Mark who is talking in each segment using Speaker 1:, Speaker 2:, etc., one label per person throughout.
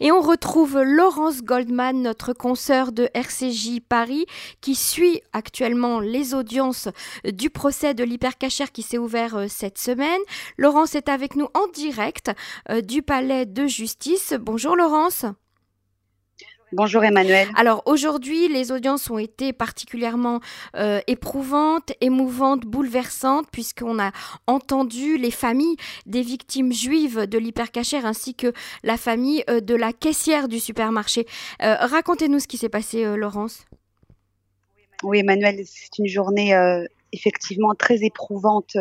Speaker 1: Et on retrouve Laurence Goldman, notre consoeur de RCJ Paris, qui suit actuellement les audiences du procès de l'hypercachère qui s'est ouvert euh, cette semaine. Laurence est avec nous en direct euh, du palais de justice. Bonjour Laurence.
Speaker 2: Bonjour Emmanuel.
Speaker 1: Alors aujourd'hui, les audiences ont été particulièrement euh, éprouvantes, émouvantes, bouleversantes, puisqu'on a entendu les familles des victimes juives de l'hypercachère ainsi que la famille euh, de la caissière du supermarché. Euh, racontez-nous ce qui s'est passé, Laurence.
Speaker 2: Oui, Emmanuel, c'est une journée effectivement très éprouvante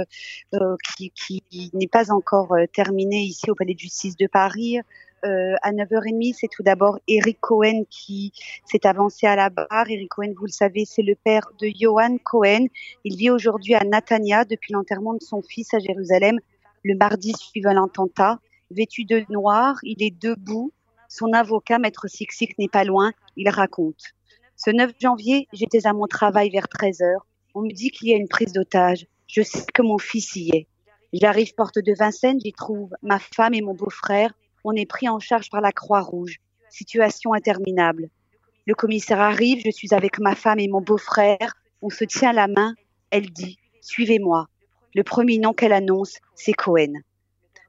Speaker 2: qui, qui n'est pas encore terminée ici au Palais de justice de Paris. Euh, à 9h30, c'est tout d'abord Eric Cohen qui s'est avancé à la barre. Eric Cohen, vous le savez, c'est le père de Johan Cohen. Il vit aujourd'hui à Natania depuis l'enterrement de son fils à Jérusalem le mardi suivant l'attentat. Vêtu de noir, il est debout. Son avocat, maître Sixik, n'est pas loin. Il raconte. Ce 9 janvier, j'étais à mon travail vers 13h. On me dit qu'il y a une prise d'otage. Je sais que mon fils y est. J'arrive porte de Vincennes, j'y trouve ma femme et mon beau-frère on est pris en charge par la Croix-Rouge. Situation interminable. Le commissaire arrive, je suis avec ma femme et mon beau-frère. On se tient la main. Elle dit Suivez-moi. Le premier nom qu'elle annonce, c'est Cohen.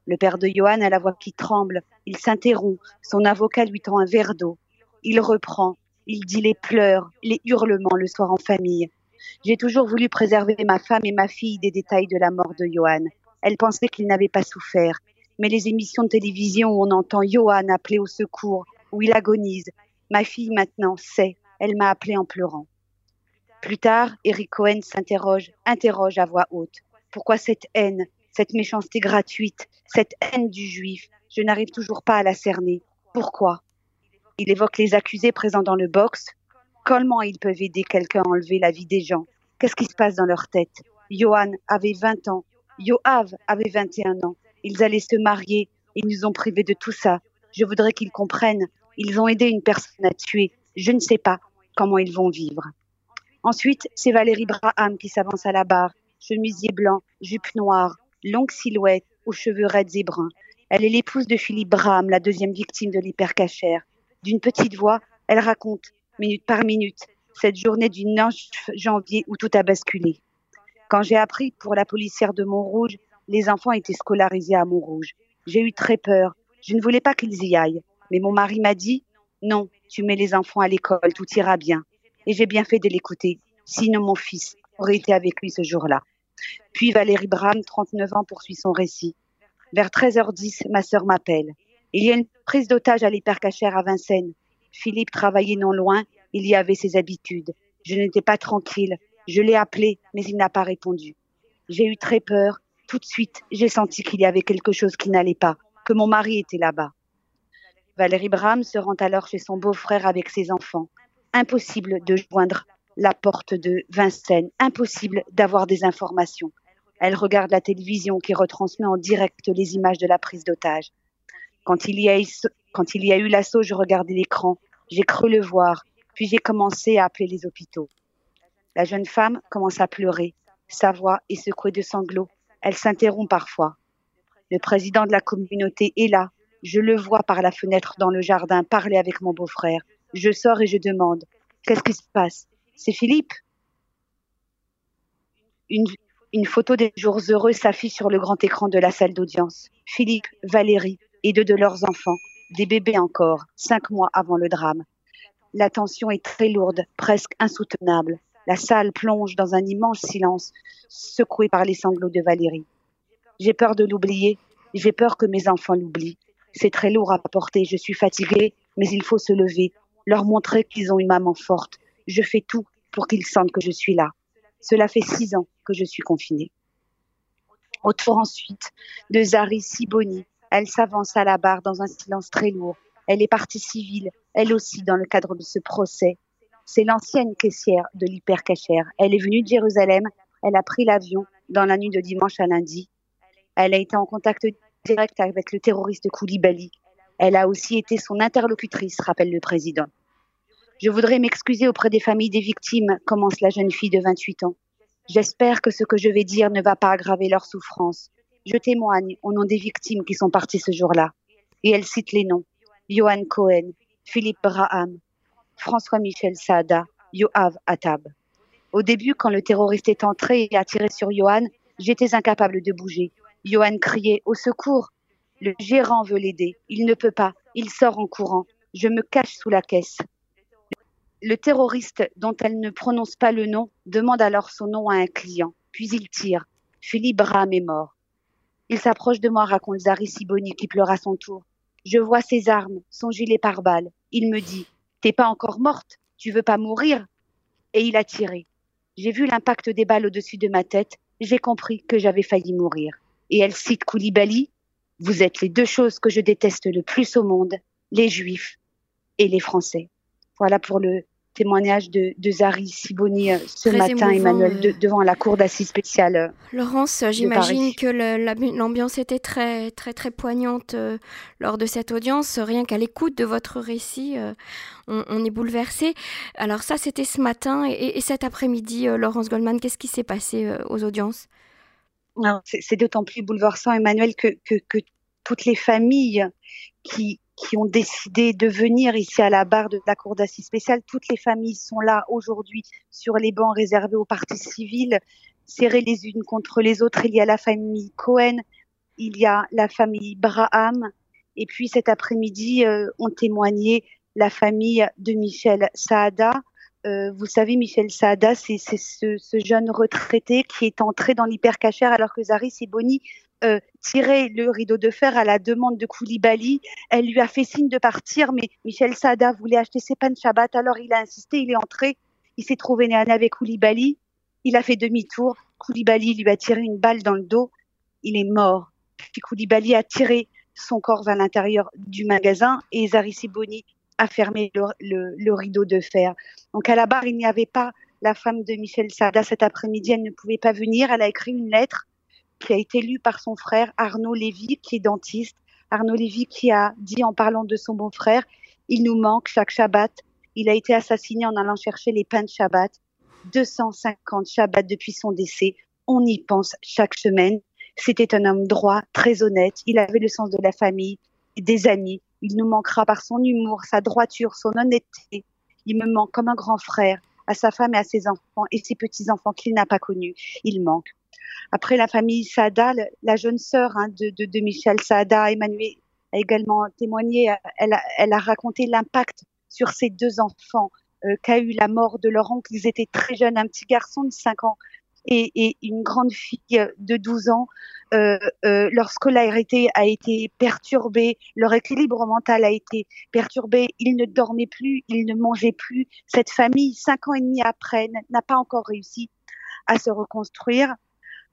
Speaker 2: Le père de Johan a la voix qui tremble. Il s'interrompt. Son avocat lui tend un verre d'eau. Il reprend. Il dit les pleurs, les hurlements le soir en famille. J'ai toujours voulu préserver ma femme et ma fille des détails de la mort de Johan. Elle pensait qu'il n'avait pas souffert mais les émissions de télévision où on entend Johan appeler au secours, où il agonise, ma fille maintenant sait, elle m'a appelé en pleurant. Plus tard, Eric Cohen s'interroge, interroge à voix haute. Pourquoi cette haine, cette méchanceté gratuite, cette haine du juif? Je n'arrive toujours pas à la cerner. Pourquoi? Il évoque les accusés présents dans le box. Comment ils peuvent aider quelqu'un à enlever la vie des gens? Qu'est-ce qui se passe dans leur tête? Johan avait 20 ans. Yoav avait 21 ans. Ils allaient se marier. Ils nous ont privés de tout ça. Je voudrais qu'ils comprennent. Ils ont aidé une personne à tuer. Je ne sais pas comment ils vont vivre. Ensuite, c'est Valérie Braham qui s'avance à la barre. Chemisier blanc, jupe noire, longue silhouette, aux cheveux raides et bruns. Elle est l'épouse de Philippe Braham, la deuxième victime de l'hypercachère. D'une petite voix, elle raconte, minute par minute, cette journée du 9 janvier où tout a basculé. Quand j'ai appris pour la policière de Montrouge les enfants étaient scolarisés à Montrouge. J'ai eu très peur. Je ne voulais pas qu'ils y aillent. Mais mon mari m'a dit, non, tu mets les enfants à l'école, tout ira bien. Et j'ai bien fait de l'écouter. Sinon, mon fils aurait été avec lui ce jour-là. Puis Valérie Bram, 39 ans, poursuit son récit. Vers 13h10, ma sœur m'appelle. Il y a une prise d'otage à l'hypercachère à Vincennes. Philippe travaillait non loin, il y avait ses habitudes. Je n'étais pas tranquille. Je l'ai appelé, mais il n'a pas répondu. J'ai eu très peur tout de suite, j'ai senti qu'il y avait quelque chose qui n'allait pas, que mon mari était là-bas. Valérie Bram se rend alors chez son beau-frère avec ses enfants. Impossible de joindre la porte de Vincennes, impossible d'avoir des informations. Elle regarde la télévision qui retransmet en direct les images de la prise d'otage. Quand quand il y a eu l'assaut, je regardais l'écran. J'ai cru le voir, puis j'ai commencé à appeler les hôpitaux. La jeune femme commence à pleurer. Sa voix est secouée de sanglots. Elle s'interrompt parfois. Le président de la communauté est là. Je le vois par la fenêtre dans le jardin parler avec mon beau-frère. Je sors et je demande Qu'est-ce qui se passe? C'est Philippe? Une, photo des jours heureux s'affiche sur le grand écran de la salle d'audience. Philippe, Valérie et deux de leurs enfants, des bébés encore, cinq mois avant le drame. La tension est très lourde, presque insoutenable. La salle plonge dans un immense silence, secoué par les sanglots de Valérie. J'ai peur de l'oublier, j'ai peur que mes enfants l'oublient. C'est très lourd à porter, je suis fatiguée, mais il faut se lever, leur montrer qu'ils ont une maman forte. Je fais tout pour qu'ils sentent que je suis là. Cela fait six ans que je suis confinée. Autour ensuite de Zari Siboni, elle s'avance à la barre dans un silence très lourd. Elle est partie civile, elle aussi, dans le cadre de ce procès. C'est l'ancienne caissière de l'hypercachère. Elle est venue de Jérusalem. Elle a pris l'avion dans la nuit de dimanche à lundi. Elle a été en contact direct avec le terroriste Koulibaly. Elle a aussi été son interlocutrice, rappelle le président. Je voudrais m'excuser auprès des familles des victimes, commence la jeune fille de 28 ans. J'espère que ce que je vais dire ne va pas aggraver leur souffrance. Je témoigne au nom des victimes qui sont parties ce jour-là. Et elle cite les noms. Johan Cohen, Philippe Braham, François-Michel Saada, Yoav Attab. Au début, quand le terroriste est entré et a tiré sur Johan, j'étais incapable de bouger. Johan criait Au secours Le gérant veut l'aider. Il ne peut pas. Il sort en courant. Je me cache sous la caisse. Le terroriste, dont elle ne prononce pas le nom, demande alors son nom à un client. Puis il tire. Philippe Bram est mort. Il s'approche de moi, raconte Zari Siboni, qui pleure à son tour. Je vois ses armes, son gilet pare-balles. Il me dit T'es pas encore morte Tu veux pas mourir Et il a tiré. J'ai vu l'impact des balles au-dessus de ma tête. J'ai compris que j'avais failli mourir. Et elle cite Koulibaly. Vous êtes les deux choses que je déteste le plus au monde, les Juifs et les Français. Voilà pour le, témoignage de, de Zari Siboni euh, ce matin, Emmanuel, euh. devant la cour d'assises spéciale. Euh,
Speaker 1: Laurence, j'imagine que l'ambiance était très, très, très poignante lors de cette audience. Rien qu'à l'écoute de votre récit, on, est bouleversé. Alors ça, c'était ce matin et, cet après-midi, Laurence Goldman, qu'est-ce qui s'est passé aux audiences?
Speaker 2: C'est d'autant plus bouleversant, Emmanuel, que, que, que toutes les familles qui, qui ont décidé de venir ici à la barre de la Cour d'assises spéciale. Toutes les familles sont là aujourd'hui sur les bancs réservés aux parties civiles, serrées les unes contre les autres. Il y a la famille Cohen, il y a la famille Braham, et puis cet après-midi euh, ont témoigné la famille de Michel Saada. Euh, vous savez, Michel Saada, c'est ce, ce, jeune retraité qui est entré dans l'hypercachère alors que Zaris et Bonnie euh, tirer le rideau de fer à la demande de Koulibaly. Elle lui a fait signe de partir, mais Michel Sada voulait acheter ses pains de Shabbat, alors il a insisté, il est entré, il s'est trouvé né avec Koulibaly, il a fait demi-tour, Koulibaly lui a tiré une balle dans le dos, il est mort. Puis Koulibaly a tiré son corps vers l'intérieur du magasin et Zari Siboni a fermé le, rideau de fer. Donc à la barre, il n'y avait pas la femme de Michel Sada cet après-midi, elle ne pouvait pas venir, elle a écrit une lettre qui a été lu par son frère Arnaud Lévy, qui est dentiste. Arnaud Lévy qui a dit en parlant de son beau-frère, il nous manque chaque Shabbat. Il a été assassiné en allant chercher les pains de Shabbat. 250 Shabbats depuis son décès. On y pense chaque semaine. C'était un homme droit, très honnête. Il avait le sens de la famille, des amis. Il nous manquera par son humour, sa droiture, son honnêteté. Il me manque comme un grand frère à sa femme et à ses enfants et ses petits-enfants qu'il n'a pas connus. Il manque. Après, la famille Saada, la jeune sœur hein, de, Michel Saada, Emmanuel, a également témoigné. Elle a, elle a raconté l'impact sur ses deux enfants euh, qu'a eu la mort de leur oncle. Ils étaient très jeunes, un petit garçon de 5 ans et, une grande fille de 12 ans. Euh, euh, leur scolarité a été perturbée, leur équilibre mental a été perturbé. Ils ne dormaient plus, ils ne mangeaient plus. Cette famille, cinq ans et demi après, n'a pas encore réussi à se reconstruire.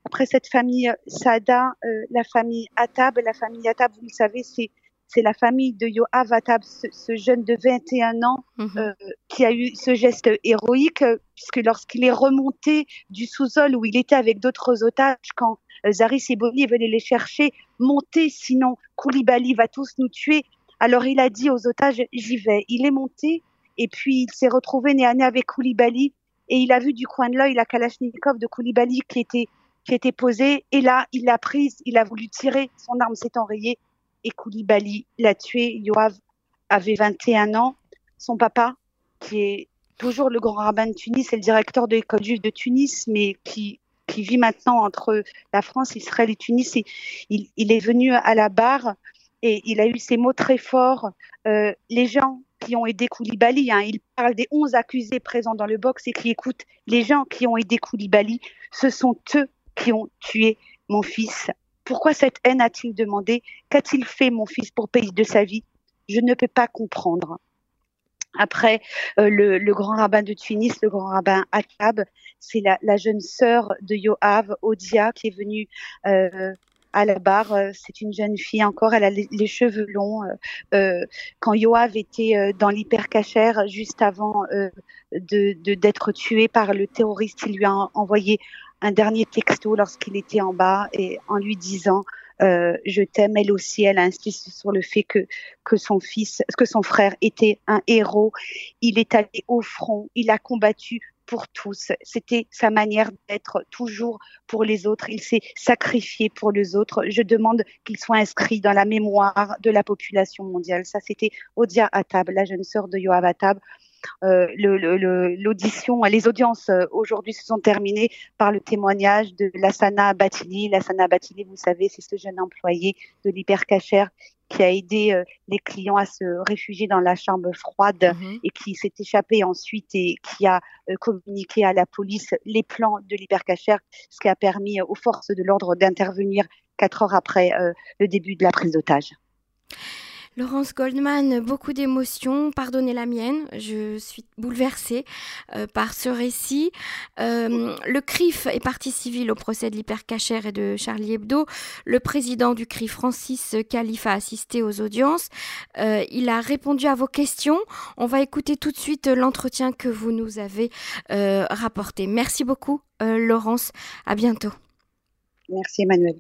Speaker 2: Après cette famille Sada, euh, la famille Atab, la famille Atab, vous le savez, c'est c'est la famille de Yoav Atab, ce, jeune de 21 ans mhm. euh, qui a eu ce geste héroïque, puisque lorsqu'il est remonté du sous-sol où il était avec d'autres otages, quand euh, Zaris et Boni venaient les chercher, montez, sinon Koulibaly va tous nous tuer. Alors il a dit aux otages, j'y vais. Il est monté et puis il s'est retrouvé nez à nez avec Koulibaly et il a vu du coin de l'œil la Kalachnikov de Koulibaly qui était qui était posée. Et là, il l'a prise, il a voulu tirer, son arme s'est enrayée et Koulibaly l'a tué. Yoav avait 21 ans. Son papa, qui est toujours le grand rabbin de Tunis, et le directeur de l'école juive de Tunis, mais qui, qui vit maintenant entre la France, Israël et Tunis. Il est venu à la barre et il a eu ces mots très forts. Euh, les gens qui ont aidé Koulibaly, hein, il parle des 11 accusés présents dans le box et qui écoutent les gens qui ont aidé Koulibaly, ce sont eux qui ont tué mon fils. Pourquoi cette haine a-t-il demandé? Qu'a-t-il fait mon fils pour payer de sa vie? Je ne peux pas comprendre. Après, euh, le, grand rabbin de Tunis, le grand rabbin Akab, c'est la, jeune sœur de Yoav, Odia, qui est venue euh, à la barre. C'est une jeune fille encore, elle a les, cheveux longs. Euh, quand Yoav était dans l'hypercachère, juste avant de d'être tué par le terroriste, il lui a envoyé un dernier texto lorsqu'il était en bas et en lui disant euh, je t'aime elle aussi elle insiste sur le fait que que son fils que son frère était un héros il est allé au front il a combattu pour tous. C'était sa manière d'être toujours pour les autres. Il s'est sacrifié pour les autres. Je demande qu'il soit inscrit dans la mémoire de la population mondiale. Ça, c'était Odia Atab, la jeune sœur de Yoav Atab. Euh, l'audition, les audiences euh, aujourd'hui se sont terminées par le témoignage de Lassana Batili. Lassana Batili, vous savez, c'est ce jeune employé de l'hypercachère qui a aidé euh, les clients à se réfugier dans la chambre froide mhm. et qui s'est échappé ensuite et qui a communiqué à la police les plans de l'hypercachère, ce qui a permis aux forces de l'ordre d'intervenir quatre heures après le début de la prise d'otage.
Speaker 1: Laurence Goldman, beaucoup d'émotions, pardonnez la mienne, je suis bouleversée euh, par ce récit. Euh, le CRIF est partie civile au procès de l'hypercachère et de Charlie Hebdo. Le président du CRIF, Francis Calife, a assisté aux audiences. Euh, il a répondu à vos questions. On va écouter tout de suite l'entretien que vous nous avez rapporté. Merci beaucoup, Laurence. À bientôt.
Speaker 2: Merci, Emmanuel.